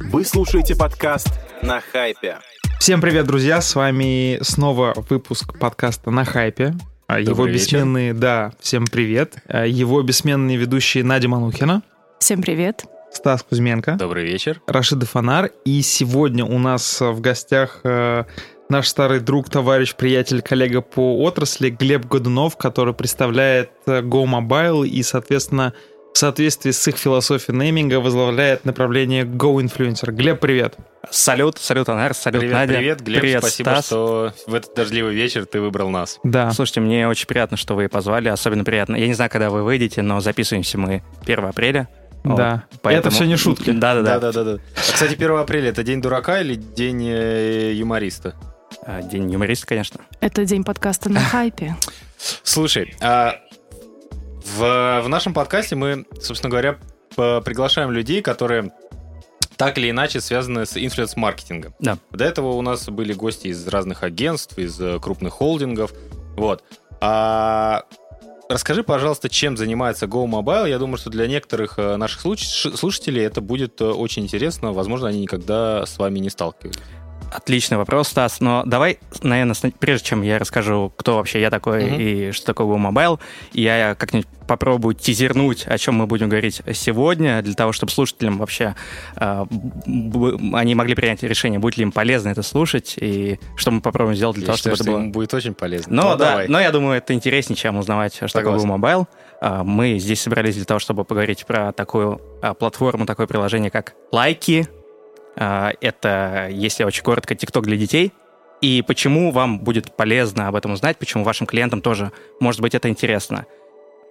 Вы слушаете подкаст «На хайпе». Всем привет, друзья! С вами снова выпуск подкаста «На хайпе». А Его Добрый вечер. бессменные, да, всем привет. А Его бессменные ведущие Надя Манухина, Всем привет. Стас Кузьменко, Добрый вечер. Рашида Фонар. И сегодня у нас в гостях наш старый друг, товарищ, приятель, коллега по отрасли Глеб Годунов, который представляет Go Mobile и, соответственно, в соответствии с их философией нейминга возглавляет направление Go Influencer. Глеб, привет. Салют, салют, Анар, салют, Привет, Надя. привет, Глеб. Привет, Спасибо, Стас. что в этот дождливый вечер ты выбрал нас. Да. Слушайте, мне очень приятно, что вы позвали, особенно приятно. Я не знаю, когда вы выйдете, но записываемся мы 1 апреля. Да. Вот, Это все не шутки. Да-да-да. Да-да-да. А, кстати, 1 апреля это день дурака или день э, юмориста? А, День юмориста, конечно. Это день подкаста на хайпе. Слушай, а в, в нашем подкасте мы, собственно говоря, приглашаем людей, которые так или иначе связаны с инфлюенс-маркетингом. Да. До этого у нас были гости из разных агентств, из э, крупных холдингов. Вот. А расскажи, пожалуйста, чем занимается Go Mobile. Я думаю, что для некоторых э, наших слушателей это будет э, очень интересно. Возможно, они никогда с вами не сталкивались. Отличный вопрос, Стас. Но давай, наверное, прежде чем я расскажу, кто вообще я такой Мгм. и что такое Go Mobile, я как-нибудь попробую тизернуть, о чем мы будем говорить сегодня, для того, чтобы слушателям вообще э, они могли принять решение, будет ли им полезно это слушать, и что мы попробуем сделать для Я того, считаю, чтобы что это было... будет очень полезно. Ну, Ну, да, давай. но я думаю, это интереснее, чем узнавать, что такое Согласен. Go Mobile. А, Мы здесь собрались для того, чтобы поговорить про такую а, платформу, такое приложение, как Лайки. А, Это, если очень коротко, TikTok для детей. И почему вам будет полезно об этом узнать, почему вашим клиентам тоже, может быть, это интересно.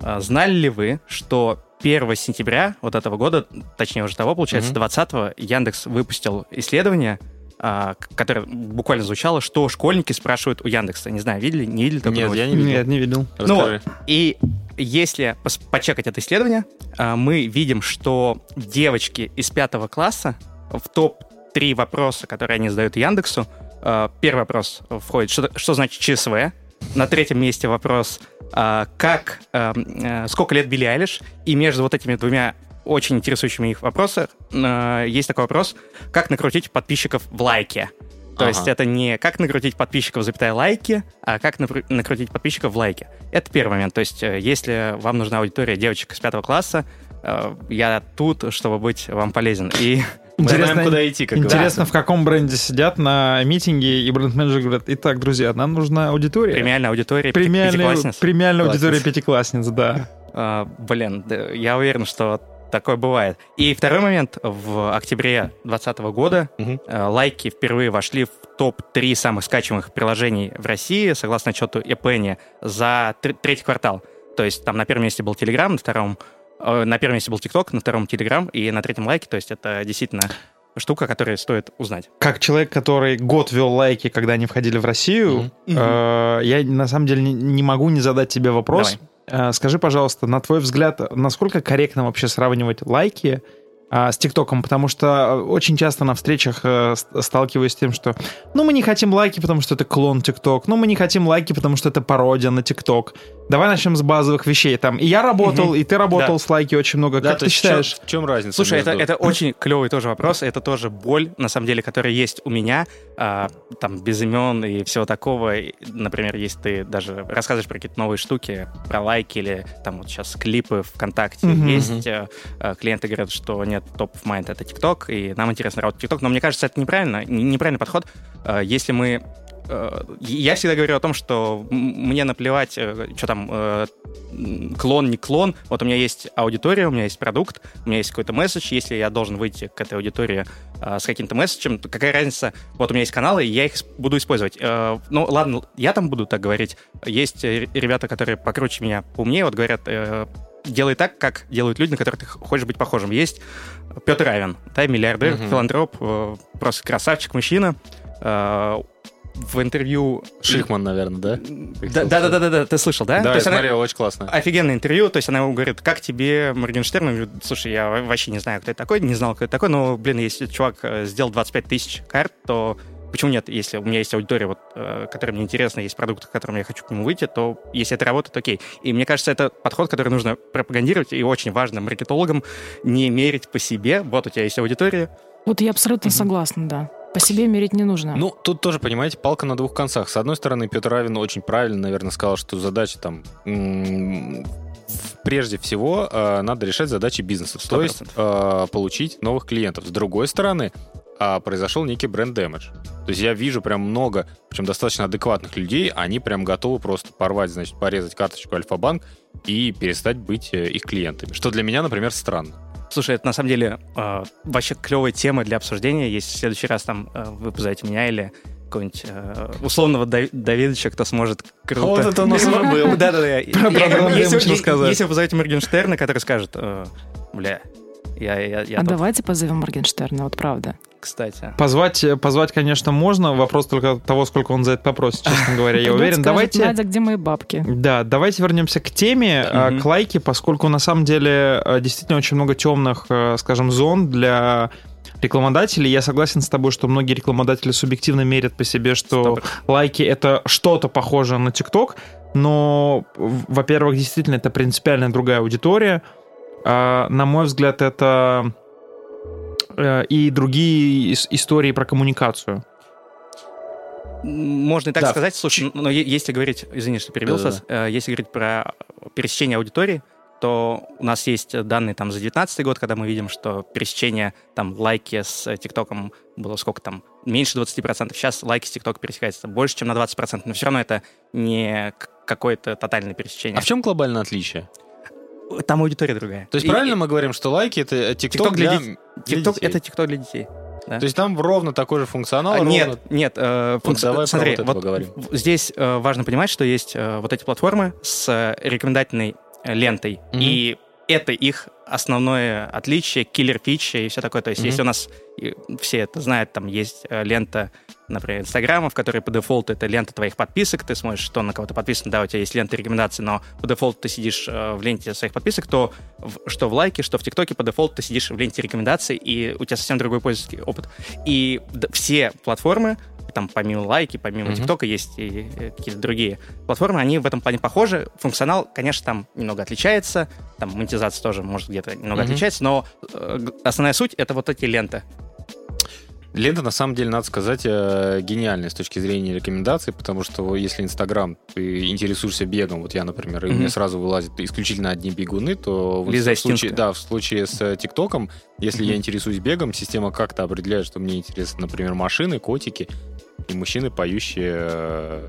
А, Знали ли вы, что 1 сентября вот этого года, точнее уже того, получается, Мгм. 20-го, Яндекс выпустил исследование, а, которое буквально звучало, что школьники спрашивают у Яндекса. Не знаю, видели, не видели? такую Нет, я не видел. Нет, не видел. Расскажи. И если почекать это исследование, мы видим, что девочки из пятого класса в топ-3 вопроса, которые они задают Яндексу, а, первый вопрос входит, что, что значит ЧСВ, на третьем месте вопрос, а, как, э, сколько лет Билли Айлиш, и между вот этими двумя очень интересующими их вопросах а, есть такой вопрос, как накрутить подписчиков в лайке. То Ага. есть это не как накрутить подписчиков, запятая лайки, а как накрутить подписчиков в лайке. Это первый момент. То есть э, если вам нужна аудитория девочек из пятого класса, э, я тут, чтобы быть вам полезен. И Мы знаем, куда идти, как Интересно, говорится. в каком бренде сидят на митинге, и бренд-менеджер говорят, итак, друзья, нам нужна аудитория. премиальная аудитория Премиальная, пятиклассниц. премиальная аудитория пятиклассниц, да. А, Блин, я уверен, что такое бывает. И второй момент. В октябре 2020 года э, лайки впервые вошли в топ-3 самых скачиваемых приложений в России, согласно отчету Эпени, за тр- третий квартал. То есть там на первом месте был Телеграм, на втором... э, На первом месте был ТикТок, на втором Телеграм и на третьем лайки. То есть это действительно штука, которую стоит узнать. Как человек, который год вел лайки, когда они входили в Россию, э, я на самом деле не, не могу не задать тебе вопрос. Э, Скажи, пожалуйста, на твой взгляд, насколько корректно вообще сравнивать лайки с ТикТоком? Потому что очень часто на встречах э, сталкиваюсь с тем, что ну мы не хотим лайки, потому что это клон ТикТок, ну мы не хотим лайки, потому что это пародия на ТикТок. Давай начнем с базовых вещей. Там и я работал, и ты работал Да. с лайки очень много. Да, как ты считаешь? В чем разница? Слушай, это, между- это очень клевый тоже вопрос. Это тоже боль, на самом деле, которая есть у меня. а, там, без имен и всего такого. Например, если ты даже рассказываешь про какие-то новые штуки, про лайки или там вот сейчас клипы ВКонтакте Мгм. есть, э, э, клиенты говорят, что нет, топ of mind — это ТикТок, и нам интересно работать ТикТок. Но мне кажется, это неправильно, неправильный подход. Э, Если мы э, я всегда говорю о том, что мне наплевать, что там, э, клон, не клон. Вот у меня есть аудитория, у меня есть продукт, у меня есть какой-то месседж. Если я должен выйти к этой аудитории э, с каким-то месседжем, то какая разница? Вот у меня есть каналы, я их буду использовать. Э, ну, ладно, я там буду так говорить. Есть э, ребята, которые покруче меня, поумнее, вот говорят, э, делай так, как делают люди, на которых ты хочешь быть похожим. Есть Петр Авен, да, миллиардер, Мгм. филантроп, э, просто красавчик, мужчина. Э, в интервью... Шихман, наверное, да? Да, да, да, да, да, ты слышал, да? Да, То я есть она- смотрел, очень классно. Офигенное интервью, то есть она ему говорит, как тебе Моргенштерн? Он говорит, слушай, я вообще не знаю, кто это такой, не знал, кто это такой, но, блин, если чувак э, сделал 25 тысяч карт, то почему нет? Если у меня есть аудитория, вот, э, которая мне интересна, есть продукт, к которому я хочу к нему выйти, то если это работает, окей. И мне кажется, это подход, который нужно пропагандировать, и очень важно маркетологам не мерить по себе. Вот у тебя есть аудитория, Вот я абсолютно согласна, да. По себе мерить не нужно. Ну, тут тоже, понимаете, палка на двух концах. С одной стороны, Петр Равин очень правильно, наверное, сказал, что задача там м, прежде всего э, надо решать задачи бизнеса, то есть э, получить новых клиентов. С другой стороны, э, произошел некий бренд-дэмэдж. То есть я вижу прям много, причем достаточно адекватных людей, они прям готовы просто порвать, значит, порезать карточку Альфа-банк и перестать быть э, их клиентами. Что для меня, например, странно. Слушай, это на самом деле э, вообще клевая тема для обсуждения. Если в следующий раз там э, вы позовете меня или какого-нибудь э, условного Дав- Давидовича, кто сможет круто... Вот это у нас уже был. Да-да-да. Если вы- сказать. если вы позовете Моргенштерна, который скажет, э, бля, я, я, я а давайте позовем Моргенштерна, вот правда. Кстати. Позвать, позвать, конечно, можно. Вопрос только того, сколько он за это попросит, честно говоря. Я уверен. скажет, Давайте... Надя, где мои бабки? Да, давайте вернемся к теме, э, к лайке, поскольку на самом деле э, действительно очень много темных, э, скажем, зон для рекламодателей. Я согласен с тобой, что многие рекламодатели субъективно мерят по себе, что 100%. лайки это что-то похожее на ТикТок, но, во-первых, действительно это принципиально другая аудитория. А, На мой взгляд, это э, и другие ис- истории про коммуникацию. Можно и так Да, сказать. Слушай, но е- если говорить, извини, что перебил, Да-да-да. Стас, э, если говорить про пересечение аудитории, то у нас есть данные там за 19 год, когда мы видим, что пересечение там лайки с э, ТикТоком было сколько там, меньше 20%. Сейчас лайки с ТикТок пересекаются больше, чем на 20%, но все равно это не какое-то тотальное пересечение. А в чем глобальное отличие? Там аудитория другая. То есть И- правильно мы говорим, что лайки это э, ТикТок TikTok для для TikTok это ТикТок для детей. да. То есть там ровно такой же функционал, А, ровно- Нет, нет. э, Вот функци- давай про Смотри, вот это вот поговорим. в- здесь э, важно понимать, что есть э, вот эти платформы с э, рекомендательной э, лентой, Мгм. и это их основное отличие, киллер фича и все такое. То есть, Мгм. если у нас все это знают, там есть э, лента, например, Инстаграма, в которой по дефолту это лента твоих подписок, ты смотришь, что на кого-то подписан, да, у тебя есть лента рекомендаций, но по дефолту ты сидишь э, в ленте своих подписок, то в- что в лайке, что в ТикТоке по дефолту ты сидишь в ленте рекомендаций, и у тебя совсем другой пользовательский опыт. И все платформы, там помимо лайки, помимо. ТикТока есть и какие-то другие платформы, они в этом плане похожи. Функционал, конечно, там немного отличается, там монетизация тоже может где-то немного Мгм. отличается, но э, основная суть — это вот эти ленты. Лента, на самом деле, надо сказать, э, гениальная с точки зрения рекомендаций, потому что если Инстаграм, ты интересуешься бегом, вот я, например, и Мгм. мне сразу вылазят исключительно одни бегуны, то в случае, да, в случае с э, ТикТоком, если я Мгм. интересуюсь бегом, система как-то определяет, что мне интересны, например, машины, котики и мужчины, поющие, э,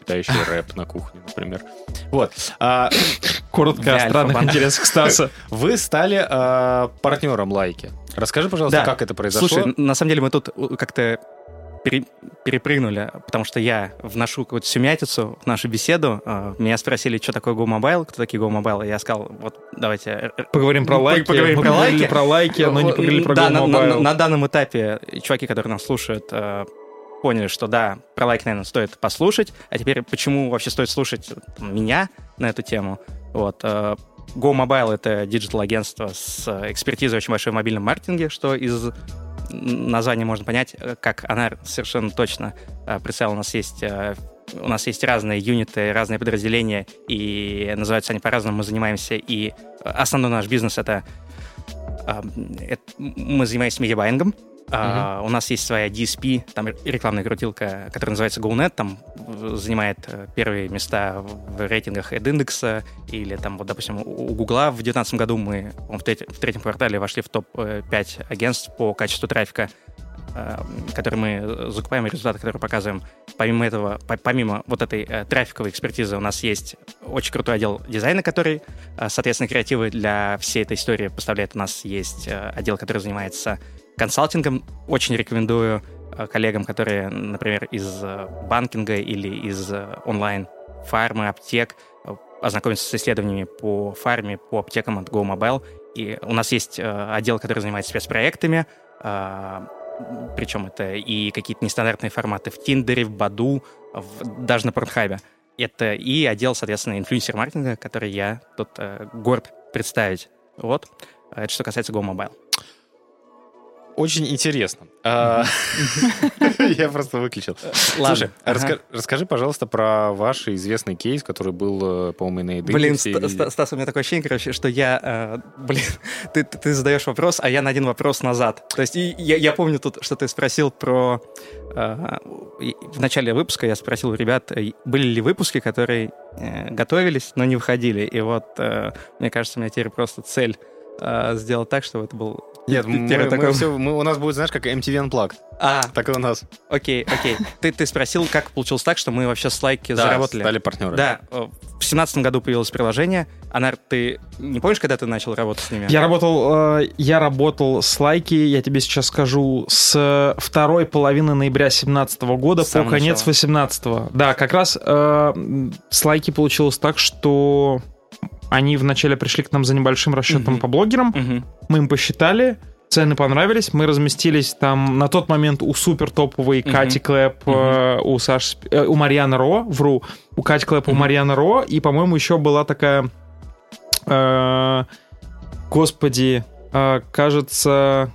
читающие рэп на кухне, например. Вот. А, Коротко Для о странных интересах Стаса. вы стали э, партнером Лайки. Расскажи, пожалуйста, Да. как это произошло? Слушай, на самом деле мы тут э, как-то пере- перепрыгнули, потому что я вношу какую-то сумятицу в нашу беседу. Меня спросили, что такое GoMobile, кто такие GoMobile, и я сказал, вот давайте Поговорим про лайки. поговорим Мы про лайки. про лайки, но не поговорили про да, на, на- GoMobile. на данном этапе чуваки, которые нас слушают, поняли, что да, про Likee, наверное, стоит послушать. А теперь почему вообще стоит слушать там, меня на эту тему? Вот. э, Go Mobile — это диджитал-агентство с экспертизой очень большой в мобильном маркетинге, что из названия можно понять, э, как она совершенно точно э, представила. У нас есть у нас есть разные юниты, разные подразделения, и называются они по-разному. Мы занимаемся, и основной наш бизнес — это это- мы занимаемся медиабайингом. А, У нас есть своя DSP, там рекламная крутилка, которая называется GoNet, там э, занимает э, первые места в рейтингах AdIndex, или там, вот, допустим, у Гугла в 2019 году мы в, треть- в третьем квартале вошли в топ-5 агентств по качеству трафика, э, который мы закупаем, и результаты, которые показываем. Помимо этого, по- помимо вот этой э, трафиковой экспертизы, у нас есть очень крутой отдел дизайна, который, э, соответственно, креативы для всей этой истории поставляет. У нас есть э, отдел, который занимается консалтингом. Очень рекомендую э, коллегам, которые, например, из э, банкинга или из э, онлайн фармы, аптек, ознакомиться с исследованиями по фарме, по аптекам от GoMobile. И у нас есть отдел, который занимается спецпроектами, причем это и какие-то нестандартные форматы в Тиндере, в Баду, в- даже на Портхабе. Это и отдел, соответственно, инфлюенсер-маркетинга, который я тут э, горд представить. Вот. Это что касается GoMobile. Очень интересно. А, Я просто выключил. Слушай, раска- расскажи, пожалуйста, про ваш известный кейс, который был, э, по-моему, на Edit. Блин, Стас, у меня такое ощущение, короче, что я, э, блин, ты, задаешь вопрос, а я на один вопрос назад. То есть я, помню тут, что ты спросил про... э, в начале выпуска я спросил у ребят, э, были ли выпуски, которые э, готовились, но не выходили. И вот, э, мне кажется, у меня теперь просто цель э, сделать так, чтобы это был... Нет, мы, первый мы такой- всё- мы- у нас будет, знаешь, как MTV Unplugged. А, Так и у нас. окей, окей. Ты, ты спросил, как получилось так, что мы вообще с лайки Да, заработали. стали партнерами. Да, э, в семнадцатом году появилось приложение. Анар, ты не помнишь, когда ты начал работать с ними? Я работал, э, я работал с лайки, я тебе сейчас скажу, с второй половины ноября 2017 года С по конец. 2018. Да, как раз э, с лайки получилось так, что они вначале пришли к нам за небольшим расчетом Мгм. по блогерам, Мгм. мы им посчитали, цены понравились, мы разместились там на тот момент у супер топовой Мгм. Кати Клэп, э, у Саши, Сп- э, у Марьяны Ро, вру, у Кати Клэп, у Мгм. Марьяны Ро, и, по-моему, еще была такая, э, господи, э, кажется,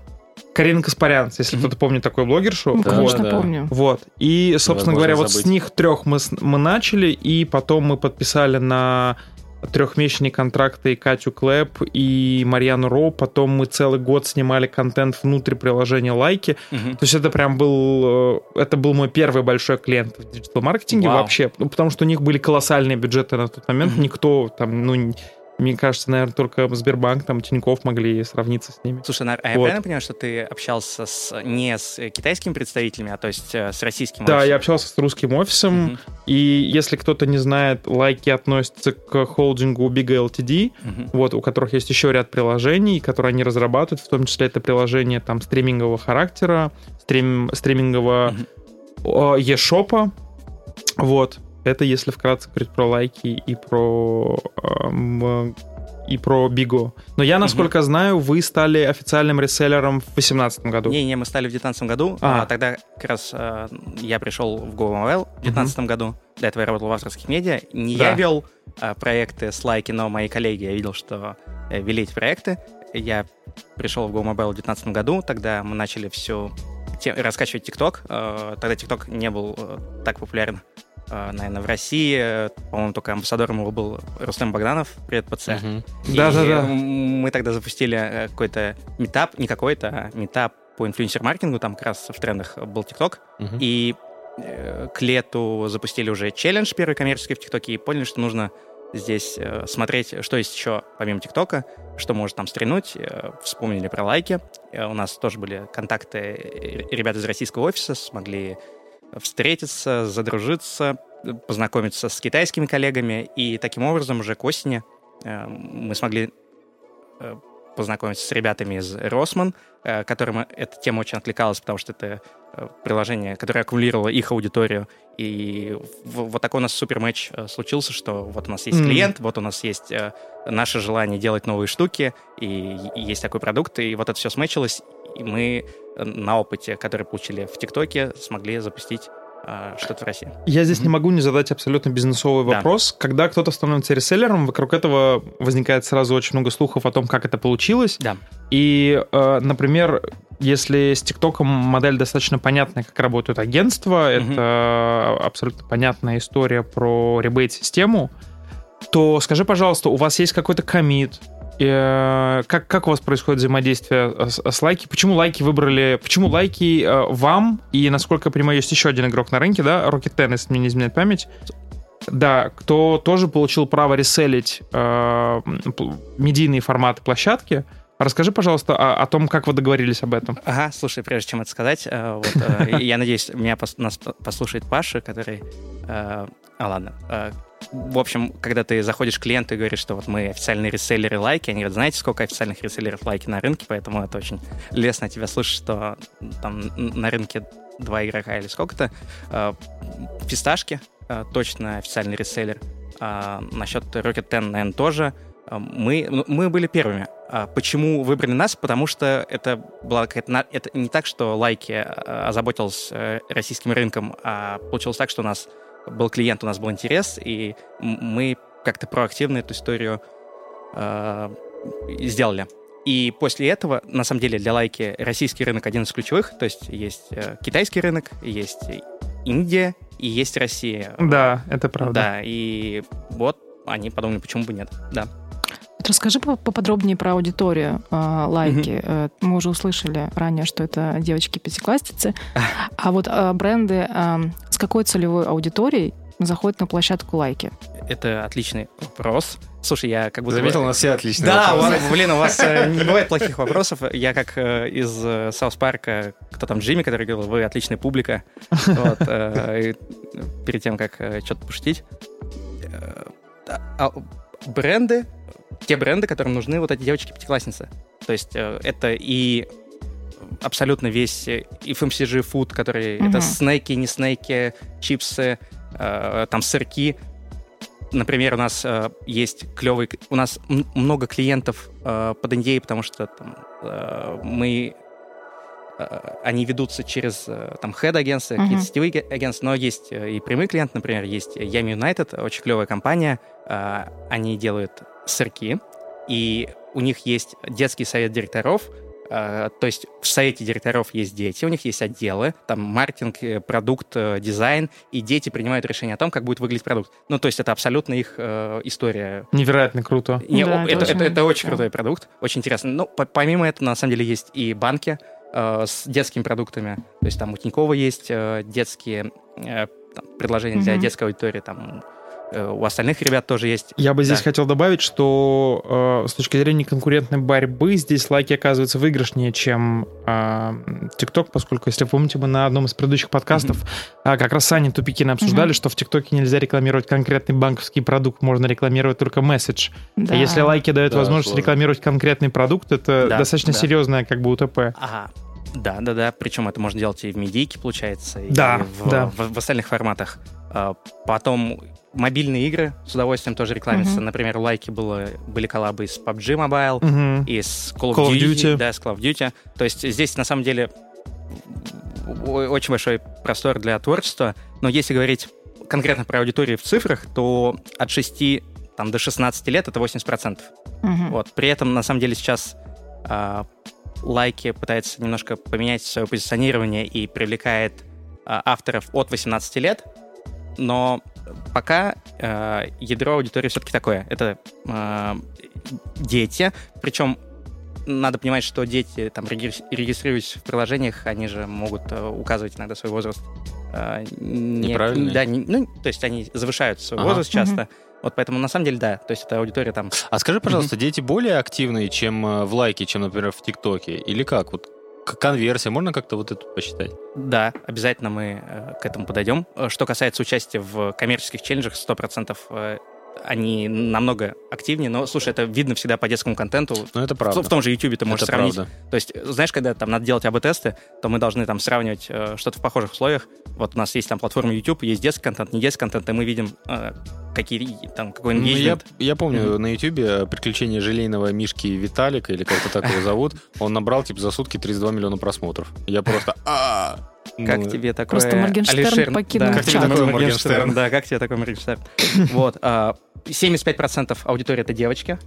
Карина Каспарян, если Мгм. кто-то помнит такую блогершу. Ну, Да, Вот. конечно, да. помню. Вот. И, собственно Невозможно говоря, вот забыть. с них трех мы, мы начали, и потом мы подписали на трехмесячные контракты и Катю Клэп, и Марьяну Роу. Потом мы целый год снимали контент внутри приложения Лайки. Мгм. То есть это прям был... э, Это был мой первый большой клиент в диджитал-маркетинге вообще. Ну, потому что у них были колоссальные бюджеты на тот момент. Мгм. Никто там, ну, мне кажется, наверное, только Сбербанк, там, Тиньков могли сравниться с ними. Слушай, а я Вот. правильно понимаю, что ты общался с, не с китайскими представителями, а то есть э, с российским Да, офисом? я общался с русским офисом, Мгм. И если кто-то не знает, лайки относятся к холдингу Big LTD, Мгм. вот, у которых есть еще ряд приложений, которые они разрабатывают, в том числе это приложение там стримингового характера, стрим, стримингового Мгм. о, e-шопа. Вот. Это если вкратце говорить про лайки и про эм, и про Биго. Но я, насколько знаю, вы стали официальным реселлером в 2018 году. Не-не, мы стали в 2019 году. А. А. Тогда как раз э, я пришел в GoMobile в 2019 году. До этого я работал в авторских медиа. Не Да. я вел э, проекты с лайки, но мои коллеги, я видел, что э, вели эти проекты. Я пришел в GoMobile в 2019 году. Тогда мы начали все раскачивать TikTok. Э, Тогда TikTok не был э, так популярен, наверное, в России. Э, По-моему, только амбассадором его был Рустем Богданов. Привет, ПЦ. Да-да-да. Мы тогда запустили э, какой-то метап, не какой-то, а метап по инфлюенсер-маркетингу, там как раз в трендах был ТикТок. Мгм. И э, к лету запустили уже челлендж первый коммерческий в ТикТоке и поняли, что нужно здесь э, смотреть, что есть еще помимо ТикТока, что может там стрельнуть. Э, Вспомнили про лайки. Э, У нас тоже были контакты э, ребят из российского офиса, смогли встретиться, задружиться, познакомиться с китайскими коллегами. И таким образом уже к осени э, мы смогли э, познакомиться с ребятами из Росман, э, которым эта тема очень откликалась, потому что это приложение, которое аккумулировало их аудиторию. И вот такой у нас супер матч случился, что вот у нас есть М. клиент, вот у нас есть наше желание делать новые штуки, и, есть такой продукт, и вот это все смычилось, и мы на опыте, который получили в ТикТоке, смогли запустить э, что-то в России. Я здесь Мгм. не могу не задать абсолютно бизнесовый Да. вопрос. Когда кто-то становится реселлером, вокруг этого возникает сразу очень много слухов о том, как это получилось. Да. И, э, например, если с ТикТоком модель достаточно понятная, как работают агентства, Мгм. это абсолютно понятная история про ребейт-систему, то скажи, пожалуйста, у вас есть какой-то комит, как, как у вас происходит взаимодействие с, с лайки? Почему лайки выбрали? Почему лайки э, вам? И насколько я понимаю, есть еще один игрок на рынке, да, Rocket Ten, если мне не изменяет память. Да, кто тоже получил право реселить э, медийные форматы площадки. Расскажи, пожалуйста, о, о том, как вы договорились об этом. Ага, слушай, прежде чем это сказать, э, э, я надеюсь, меня нас послушает Паша, который... э, А, ладно. В общем, когда ты заходишь к клиенту и говоришь, что вот мы официальные реселлеры лайки, они говорят, знаете, сколько официальных реселлеров лайки на рынке, поэтому это очень лестно тебя слышать, что там на рынке два игрока или сколько-то. Фисташки точно официальный реселлер. Насчет Rocket Ten, наверное, тоже. Мы, ну, мы были первыми. А Почему выбрали нас? Потому что это была какая-то... Это не так, что лайки а, озаботилась э, российским рынком, а получилось так, что у нас был клиент, у нас был интерес, и мы как-то проактивно эту историю э, сделали. И после этого, на самом деле, для лайки российский рынок один из ключевых. То есть есть э, китайский рынок, есть Индия и есть Россия. Да, это правда. Да, и вот они подумали, почему бы нет. Да. Расскажи поподробнее про аудиторию э, лайки. Угу. Мы уже услышали ранее, что это девочки-пятиклассницы. А вот э, бренды э, с какой целевой аудиторией заходят на площадку лайки? Это отличный вопрос. Слушай, я как будто... Заметил, у нас все отличные да, вопросы. Да, блин, у вас не бывает плохих вопросов. Я как из Саус Парка, кто там, Джимми, который говорил, вы отличная публика. Вот, перед тем, как что-то пошутить. А, бренды те бренды, которым нужны вот эти девочки-пятиклассницы. То есть э, это и абсолютно весь FMCG food, который угу. это снеки, не снеки, чипсы, э, там сырки. Например, у нас э, есть клевый... У нас много клиентов э, под NDA, потому что там, э, мы Э, они ведутся через э, там head-агентства, uh-huh. какие-то сетевые агентства, но есть э, и прямые клиенты, например, есть Yami United, очень клевая компания, они делают сырки, и у них есть детский совет директоров, то есть в совете директоров есть дети, у них есть отделы, там маркетинг, продукт, дизайн, и дети принимают решение о том, как будет выглядеть продукт. Ну, то есть это абсолютно их э, история. Невероятно круто. Не, да, это, это, это, это очень крутой продукт, очень интересно. Но ну, помимо этого, на самом деле, есть и банки, э, с детскими продуктами. То есть там у Тинькова есть э, детские э, там, предложения mm-hmm. для детской аудитории, там э, у остальных ребят тоже есть. Я бы здесь да. хотел добавить, что э, с точки зрения конкурентной борьбы здесь лайки оказываются выигрышнее, чем э, TikTok, поскольку, если помните, мы на одном из предыдущих подкастов mm-hmm. э, как раз с Аней Тупикиной обсуждали, mm-hmm. что в ТикТоке нельзя рекламировать конкретный банковский продукт, можно рекламировать только месседж. Да. А если лайки дают да, возможность сложно. рекламировать конкретный продукт, это да, достаточно да. серьезная как бы УТП. Ага. Да, да, да. Причем это можно делать и в медийке, получается, да, и в, да. В, в остальных форматах. А, потом мобильные игры с удовольствием тоже рекламятся. Uh-huh. Например, Лайки было, были коллабы с PUBG Mobile, uh-huh. и с Call of, Call of Duty, Duty. Да, с Call of Duty. То есть здесь, на самом деле, очень большой простор для творчества. Но если говорить конкретно про аудиторию в цифрах, то от 6 там, до 16 лет это 80%. Uh-huh. Вот. При этом, на самом деле, сейчас а, Лайки пытается немножко поменять свое позиционирование и привлекает а, авторов от 18 лет, но пока э, ядро аудитории все-таки такое. Это э, дети, причем надо понимать, что дети, там, регистрируясь в приложениях, они же могут э, указывать иногда свой возраст. Э, не, Неправильно? Да, не, ну, то есть они завышают свой ага. возраст часто. Угу. Вот поэтому на самом деле да, то есть это аудитория там. А скажи, пожалуйста, дети более активные, чем э, в лайке, чем, например, в ТикТоке? Или как? Вот конверсия, можно как-то вот это посчитать? Да, обязательно мы э, к этому подойдем. Э, что касается участия в коммерческих челленджах, 100% э, они намного активнее, но, слушай, это видно всегда по детскому контенту. Ну, это правда. В, в том же YouTube ты можешь это сравнить. Правда. То есть, знаешь, когда там надо делать АБ-тесты, то мы должны там сравнивать э, что-то в похожих условиях. Вот у нас есть там платформа YouTube, есть детский контент, не детский контент, и мы видим, э, какие там, какой ну, я, я помню mm-hmm. на YouTube э, приключения желейного Мишки Виталика, или как-то так его зовут, он набрал, типа, за сутки 32 миллиона просмотров. Я просто... Как ну, тебе такое... Просто Моргенштерн покинул да, как тебе такой Моргенштерн? Да, как тебе такой Моргенштерн? Вот. 75% а, аудитории — это девочки.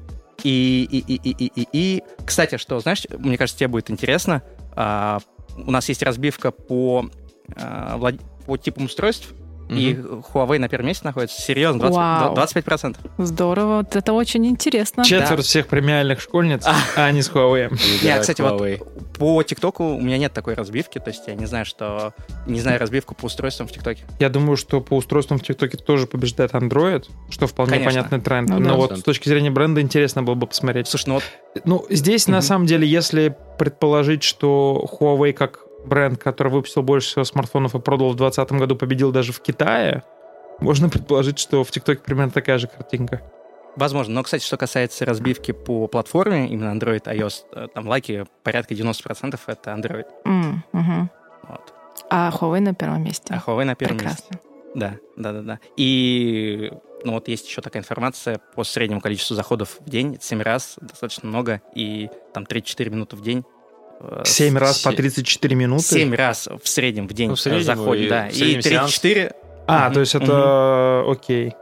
И, и, и, и, и, и, кстати, что, знаешь, мне кажется, тебе будет интересно. А, у нас есть разбивка по, а, по типам устройств, Mm-hmm. И Huawei на первом месте находится. Серьезно, 20, Вау. 25%. Здорово, вот это очень интересно. Четверть да. всех премиальных школьниц, а, а не с Huawei. Нет, кстати, Huawei. вот по ТикТоку у меня нет такой разбивки, то есть я не знаю, что... Не знаю разбивку по устройствам в ТикТоке. Я думаю, что по устройствам в ТикТоке тоже побеждает Android, что вполне Конечно. понятный тренд. Ну, Но да. вот с точки зрения бренда интересно было бы посмотреть. Слушай, ну вот... Ну, здесь, на самом деле, если предположить, что Huawei как бренд, который выпустил больше всего смартфонов и продал в 2020 году, победил даже в Китае, можно предположить, что в ТикТоке примерно такая же картинка. Возможно. Но, кстати, что касается разбивки по платформе, именно Android, iOS, э, там лайки порядка 90% это Android. Mm, угу. вот. А Huawei на первом месте. А Huawei на первом Прекрасно. месте. Да, да, да, да. И ну вот есть еще такая информация по среднему количеству заходов в день, 7 раз, достаточно много, и там 3-4 минуты в день 7 раз по 34 минуты? 7 раз в среднем в день ну, в среднем, заходит, да. И 34... А, то есть это окей.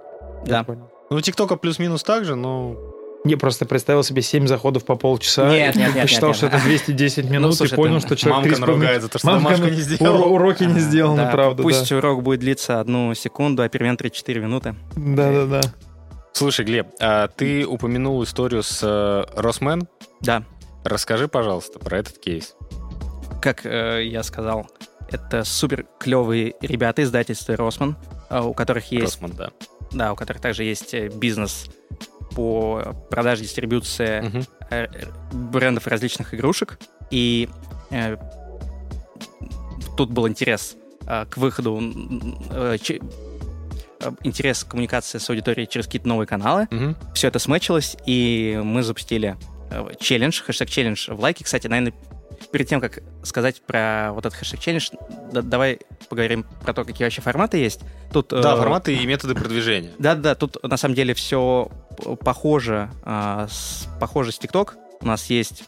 Да. Ну, ТикТока плюс-минус так же, но Не, просто представил себе 7 заходов по полчаса. Нет, нет, нет, Посчитал, нет, что нет. это 210 минут Ну, слушай, и понял, ты- что человек Мамка 3,5 наругает за то, что Мамка домашку не на- сделал. уро- Уроки не сделаны, Да, правда, Пусть да. урок будет длиться одну секунду, а перемен 3-4 минуты. Да-да-да. Слушай, Глеб, а ты упомянул историю с э, Росмен. Да, Расскажи, пожалуйста, про этот кейс. как э, я сказал, это супер клевые ребята издательства Росман, э, у которых есть, Росман, да. да, у которых также есть э, бизнес по продаже, дистрибуции Мгм. э, брендов различных игрушек. И э, тут был интерес э, к выходу, э, э, интерес к коммуникации с аудиторией через какие-то новые каналы. Мгм. Все это смычилось, и мы запустили челлендж, хэштег челлендж в лайке. Кстати, наверное, перед тем, как сказать про вот этот хэштег челлендж, да- давай поговорим про то, какие вообще форматы есть. Тут, Да, э, форматы и методы продвижения. да-да, тут на самом деле все похоже, а, с, похоже с TikTok. У нас есть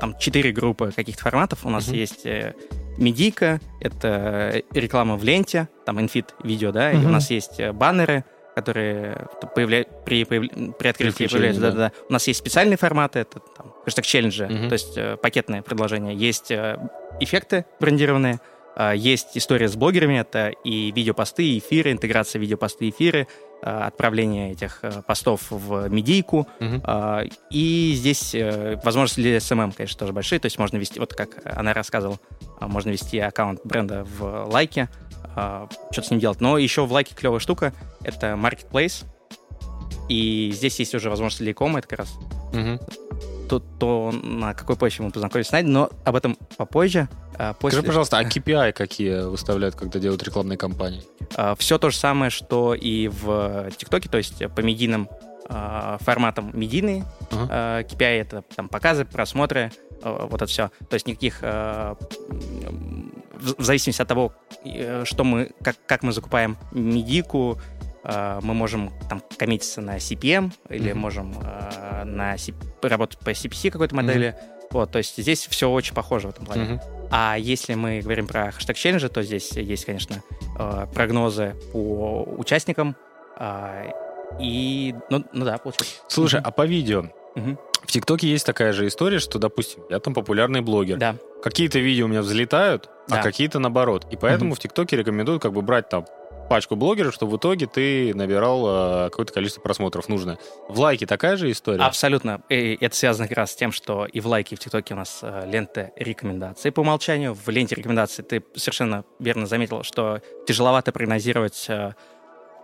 там четыре группы каких-то форматов. У нас Мгм. есть э, медийка, это реклама в ленте, там инфит видео, да, и у нас есть э, баннеры, которые появля... при, появля- при открытии включении, появляются. да. Да-да-да. У нас есть специальные форматы, это там хэштег челленджи, Мгм. то есть э, пакетное предложение. Есть э, эффекты брендированные, а, есть история с блогерами, это и видеопосты, и эфиры, интеграция видеопосты, эфиры, а, отправление этих э, постов в медийку. Мгм. А, И здесь э, возможности для SMM, конечно, тоже большие. То есть можно вести, вот как она рассказывала, а, можно вести аккаунт бренда в лайке, что-то с ним делать. Но еще в лайке клевая штука — это marketplace. И здесь есть уже возможности для икома, это как раз Мгм. то, то на какой почве мы познакомились с Надей, но об этом попозже. А, После... Скажи, пожалуйста, а KPI какие выставляют, когда делают рекламные кампании? все то же самое, что и в ТикТоке, то есть по медийным а, форматам медийные Ага. а, KPI это там показы, просмотры, а, вот это все. То есть никаких а, в зависимости от того, э, что мы, как, как мы закупаем медийку, а, мы можем там коммититься на CPM или Мгм. можем а, на C- работать по CPC какой-то модели. Вот, то есть здесь все очень похоже в этом плане. Мгм. А если мы говорим про хэштег челленджи, то здесь есть, конечно, э, прогнозы по участникам. И, ну, ну да, получается. Слушай, Мгм. а по видео? Мгм. В ТикТоке есть такая же история, что, допустим, я там популярный блогер. Да. Какие-то видео у меня взлетают, а Да. какие-то наоборот. И поэтому Мгм. в ТикТоке рекомендуют как бы брать там пачку блогеров, чтобы в итоге ты набирал э, какое-то количество просмотров нужное. В лайке такая же история? Абсолютно. И это связано как раз с тем, что и в лайке, и в ТикТоке у нас э, лента рекомендаций по умолчанию. В ленте рекомендаций ты совершенно верно заметил, что тяжеловато прогнозировать э,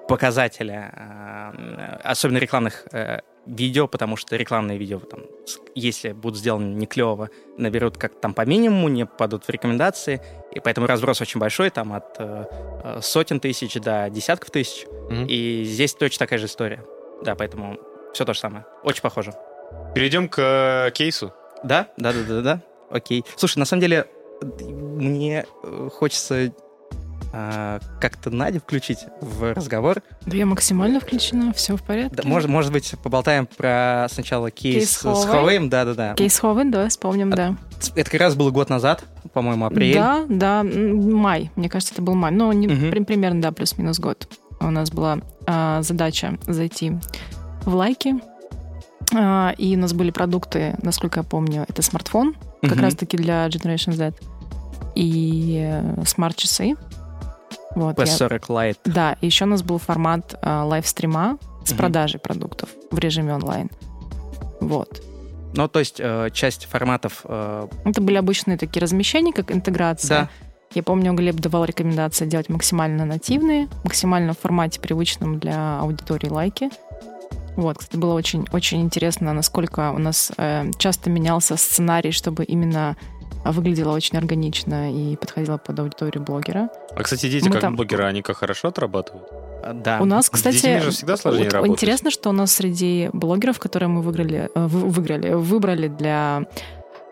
показатели, э, особенно рекламных э, видео, потому что рекламные видео, там, если будут сделаны не клево, наберут как там по минимуму, не попадут в рекомендации, и поэтому разброс очень большой, там от э, э, сотен тысяч до десятков тысяч. Мгм. И здесь точно такая же история. Да, поэтому все то же самое. Очень похоже. Перейдем к э, кейсу. Да, да, да, да, да. Окей. Слушай, на самом деле, мне э, хочется а, как-то Надю включить в разговор. Да я максимально включена, все в порядке. Да, может, может быть, поболтаем про сначала кейс, Кейс с Huawei? Huawei. Да, да, да. Кейс Ховен, давай вспомним, А, да. Это как раз было год назад, по-моему, апрель. Да, да, май, мне кажется, это был май. Ну, не- Мгм. при- примерно, да, плюс-минус год. У нас была а, задача зайти в лайки, А, и у нас были продукты, насколько я помню, это смартфон, как Мгм. раз-таки для Generation Z, и э, смарт-часы. Вот, я- P40 Lite. Да, еще у нас был формат а, live stream'а с Мгм. продажей продуктов в режиме онлайн. Вот. Ну, то есть э, часть форматов... э, Это были обычные такие размещения, как интеграция. Да. Я помню, Глеб давал рекомендации делать максимально нативные, максимально в формате, привычном для аудитории Likee. Вот, кстати, было очень, очень интересно, насколько у нас э, часто менялся сценарий, чтобы именно выглядело очень органично и подходило под аудиторию блогера. А, кстати, дети Мы как там- блогеры, они как хорошо отрабатывают? э, да. У нас, С кстати, детьми же всегда сложнее вот работать. интересно, что у нас среди блогеров, которые мы выиграли, э, вы- выиграли, выбрали для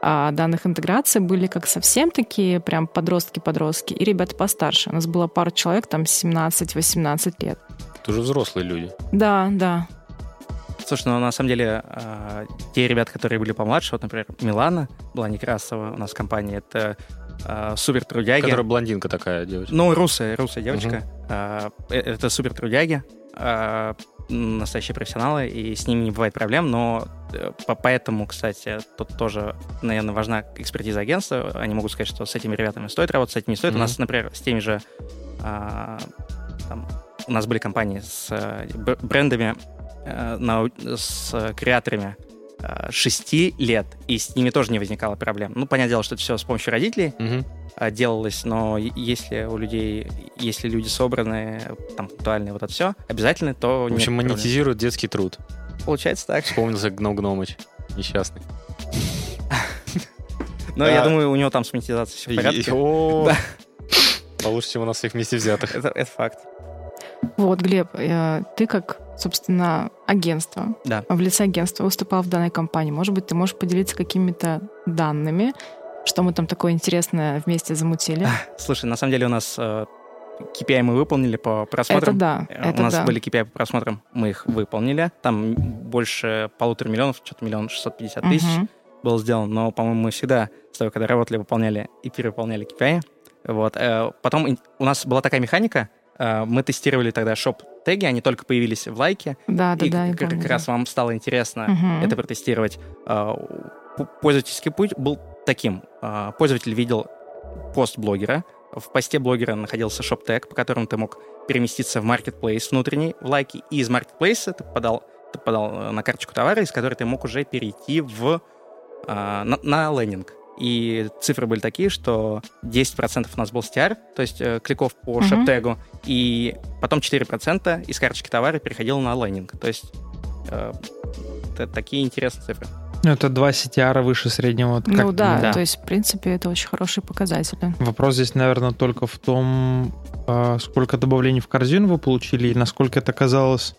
а, данных интеграций, были как совсем такие прям подростки-подростки и ребята постарше. У нас было пару человек, там 17-18 лет. Это уже взрослые люди. Да, да. Слушай, ну на самом деле э, те ребята, которые были помладше, вот, например, Милана была Некрасова у нас в компании, это э, супер трудяги. Которая блондинка такая девочка. Ну, русая, русая девочка. А, э, Это супер трудяги. А, настоящие профессионалы, и с ними не бывает проблем, но э, поэтому, кстати, тут тоже, наверное, важна экспертиза агентства. Они могут сказать, что с этими ребятами стоит работать, с этими не стоит. Mm-hmm. У нас, например, с теми же... А, там, у нас были компании с э, брендами, э, на, с креаторами, 6 лет, и с ними тоже не возникало проблем. Ну, понятное дело, что это все с помощью родителей угу. делалось, но если у людей, если люди собраны, там, актуальные, вот это все, обязательно, то... В общем, монетизируют детский труд. Получается так. Вспомнился Гном Гномыч, несчастный. Но я думаю, у него там с монетизацией все в порядке. Получше, чем у нас всех вместе взятых. Это факт. Вот, Глеб, э, ты как собственно, агентство, да. в лице агентства выступал в данной компании. Может быть, ты можешь поделиться какими-то данными, что мы там такое интересное вместе замутили? Слушай, на самом деле у нас э, KPI мы выполнили по просмотрам. Это да. Э, это у нас да. были KPI по просмотрам, мы их выполнили. Там больше полутора миллионов, что-то миллион шестьсот пятьдесят тысяч угу. было сделано. Но, по-моему, мы всегда с тобой, когда работали, выполняли и перевыполняли KPI. Вот. Э, потом у нас была такая механика, э, мы тестировали тогда шоп теги, они только появились в лайке. Да, да, и да. Как, помню, как раз вам стало интересно угу. это протестировать. А, пользовательский путь был таким. А, пользователь видел пост блогера. В посте блогера находился шоп-тег, по которому ты мог переместиться в marketplace внутренний, в лайки, и из marketplace ты подал, ты подал э, на карточку товара, из которой ты мог уже перейти в, а, на, на лендинг. И цифры были такие, что 10% у нас был STR, то есть э, кликов по uh-huh. шептегу, и потом 4% из карточки товара переходило на лендинг. То есть э, это такие интересные цифры. Ну, это два CTR выше среднего. Как... Ну да, да, то есть, в принципе, это очень хорошие показатели. Вопрос здесь, наверное, только в том, э, сколько добавлений в корзину вы получили и насколько это казалось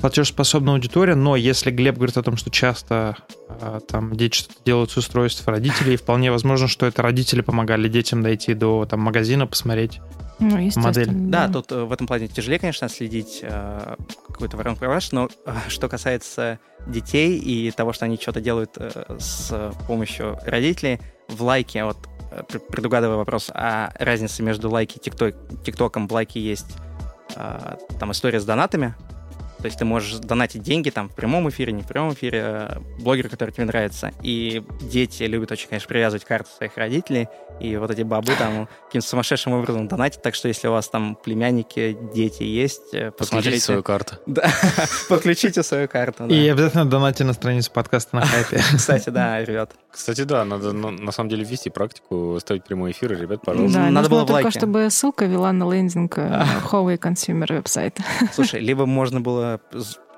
платежеспособная аудитория, но если Глеб говорит о том, что часто э, там дети что-то делают с устройств родителей, вполне возможно, что это родители помогали детям дойти до там, магазина, посмотреть ну, модель. Да, тут э, в этом плане тяжелее, конечно, следить э, какой-то воронку продаж, но э, что касается детей и того, что они что-то делают э, с помощью родителей, в лайке, вот э, предугадывая вопрос о разнице между лайки и тикток, тиктоком, в лайке есть э, там история с донатами, то есть ты можешь донатить деньги там в прямом эфире, не в прямом эфире, э, блогеру, который тебе нравится. И дети любят очень, конечно, привязывать карты своих родителей. И вот эти бабы там каким-то сумасшедшим образом донатить. Так что если у вас там племянники, дети есть, э, посмотрите. Подключите свою карту. Да, подключите свою карту. И обязательно донатьте на страницу подкаста на хайпе. Кстати, да, ребят. Кстати, да, надо на самом деле ввести практику, ставить прямой эфир, ребят, пожалуйста. Да, надо было только, чтобы ссылка вела на лендинг э, Huawei Consumer веб-сайта. Слушай, либо можно было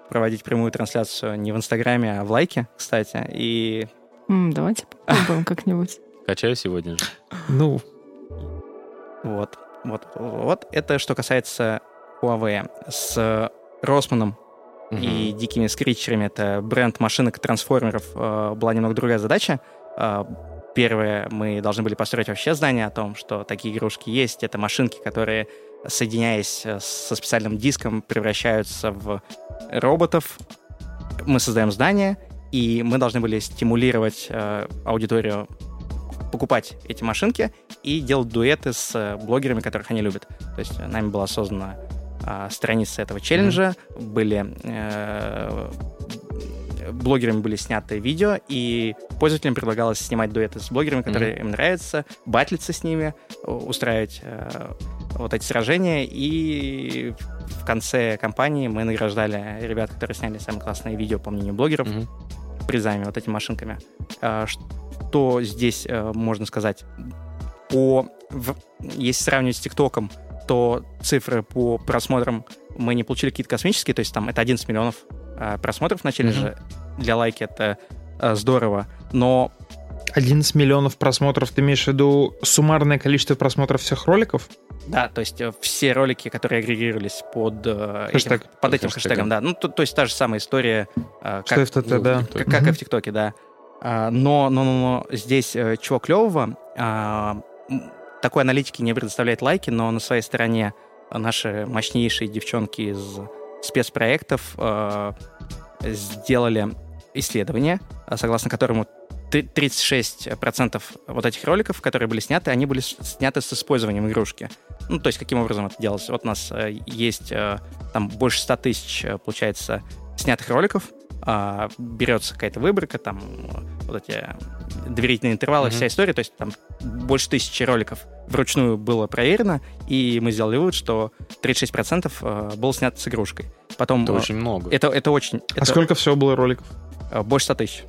проводить прямую трансляцию не в Инстаграме, а в лайке, кстати. И... Давайте попробуем как-нибудь. Качаю сегодня же. Ну. Вот. Вот. Вот. Это что касается Huawei. С Росманом угу. и дикими скричерами, это бренд машинок трансформеров, э, была немного другая задача. Э, первое, мы должны были построить вообще знание о том, что такие игрушки есть. Это машинки, которые соединяясь э, со специальным диском, превращаются в роботов. Мы создаем здание, и мы должны были стимулировать э, аудиторию покупать эти машинки и делать дуэты с э, блогерами, которых они любят. То есть нами была создана э, страница этого челленджа, mm-hmm. были э, блогерами были сняты видео, и пользователям предлагалось снимать дуэты с блогерами, которые mm-hmm. им нравятся, батлиться с ними, устраивать э, вот эти сражения, и в конце кампании мы награждали ребят, которые сняли самые классные видео, по мнению блогеров, mm-hmm. призами, вот этими машинками. Э, что здесь э, можно сказать? По, если сравнивать с ТикТоком, то цифры по просмотрам мы не получили какие-то космические, то есть там это 11 миллионов э, просмотров на челлендже. Mm-hmm. Для лайки это э, здорово, но... 11 миллионов просмотров, ты имеешь в виду суммарное количество просмотров всех роликов? Да, то есть э, все ролики, которые агрегировались под, э, Хэштег. этим, под этим хэштегом, да. Ну, то, то есть та же самая история, э, как, FTT, ну, да. как, как и в ТикТоке, да. А, но, но, но, но здесь чего клевого, а, такой аналитики не предоставляет лайки, но на своей стороне наши мощнейшие девчонки из спецпроектов сделали исследование, согласно которому 36% вот этих роликов, которые были сняты, они были сняты с использованием игрушки. Ну, то есть, каким образом это делалось? Вот у нас э, есть э, там больше 100 тысяч, э, получается, снятых роликов, э, берется какая-то выборка, там вот эти доверительные интервалы, mm-hmm. вся история, то есть там больше тысячи роликов вручную было проверено, и мы сделали вывод, что 36% э, было снято с игрушкой. Потом, это очень много. Это, это очень... А это, сколько всего было роликов? Больше 100 тысяч.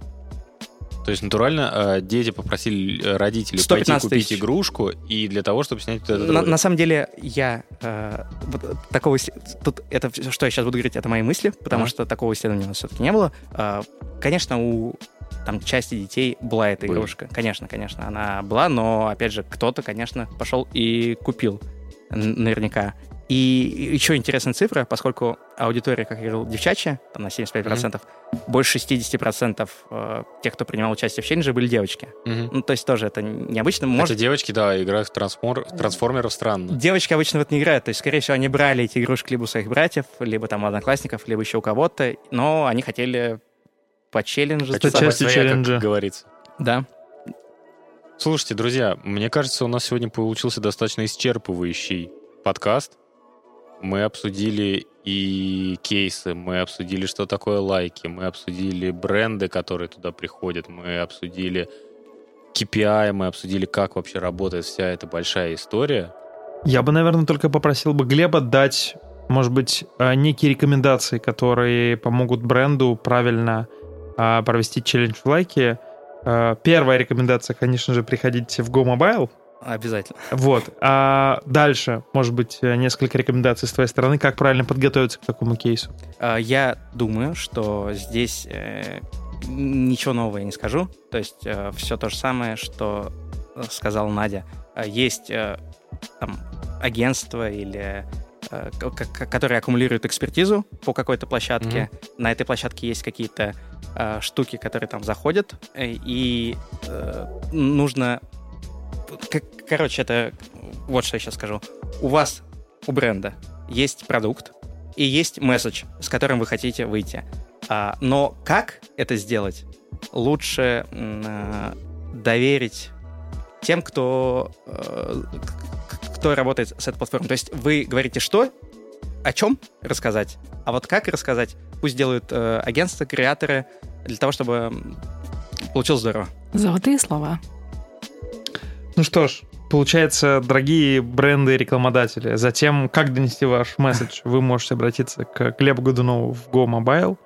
То есть натурально э, дети попросили э, родителей пойти купить тысяч. игрушку и для того, чтобы снять этот на, на самом деле я э, вот такого тут это что я сейчас буду говорить, это мои мысли, потому а? что такого исследования у нас все-таки не было. Э, конечно, у там части детей была эта Был. игрушка, конечно, конечно, она была, но опять же кто-то, конечно, пошел и купил наверняка. И еще интересная цифра, поскольку аудитория, как я говорил, девчачья, там на 75%, mm-hmm. больше 60% э, тех, кто принимал участие в челлендже, были девочки. Mm-hmm. Ну, то есть тоже это необычно. Может... Это девочки, да, играют в трансформ... трансформеров странно. Девочки обычно в это не играют, то есть, скорее всего, они брали эти игрушки либо у своих братьев, либо там одноклассников, либо еще у кого-то, но они хотели по челленджу. Это часть челленджа. Как говорится. Да. Слушайте, друзья, мне кажется, у нас сегодня получился достаточно исчерпывающий подкаст. Мы обсудили и кейсы, мы обсудили, что такое лайки, мы обсудили бренды, которые туда приходят, мы обсудили KPI, мы обсудили, как вообще работает вся эта большая история. Я бы, наверное, только попросил бы Глеба дать, может быть, э, некие рекомендации, которые помогут бренду правильно э, провести челлендж в лайке. Э, первая рекомендация, конечно же, приходите в GoMobile, Обязательно. Вот. А дальше, может быть, несколько рекомендаций с твоей стороны, как правильно подготовиться к такому кейсу? А, я думаю, что здесь э, ничего нового я не скажу. То есть э, все то же самое, что сказала Надя. А, есть э, там агентство или которые аккумулируют экспертизу по какой-то площадке. Mm-hmm. На этой площадке есть какие-то э, штуки, которые там заходят, и э, нужно короче, это вот что я сейчас скажу. У вас, у бренда, есть продукт и есть месседж, с которым вы хотите выйти. А, но как это сделать? Лучше а, доверить тем, кто, а, кто работает с этой платформой. То есть вы говорите, что, о чем рассказать, а вот как рассказать, пусть делают э, агентства, креаторы, для того, чтобы получилось здорово. Золотые слова. Ну что ж, получается, дорогие бренды и рекламодатели, затем, как донести ваш месседж, вы можете обратиться к Глебу Годунову в Go Mobile.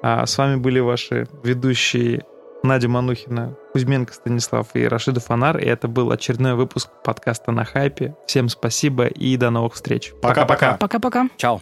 А с вами были ваши ведущие Надя Манухина, Кузьменко Станислав и Рашида Фонар. И это был очередной выпуск подкаста на хайпе. Всем спасибо и до новых встреч. Пока-пока. Пока-пока. Чао.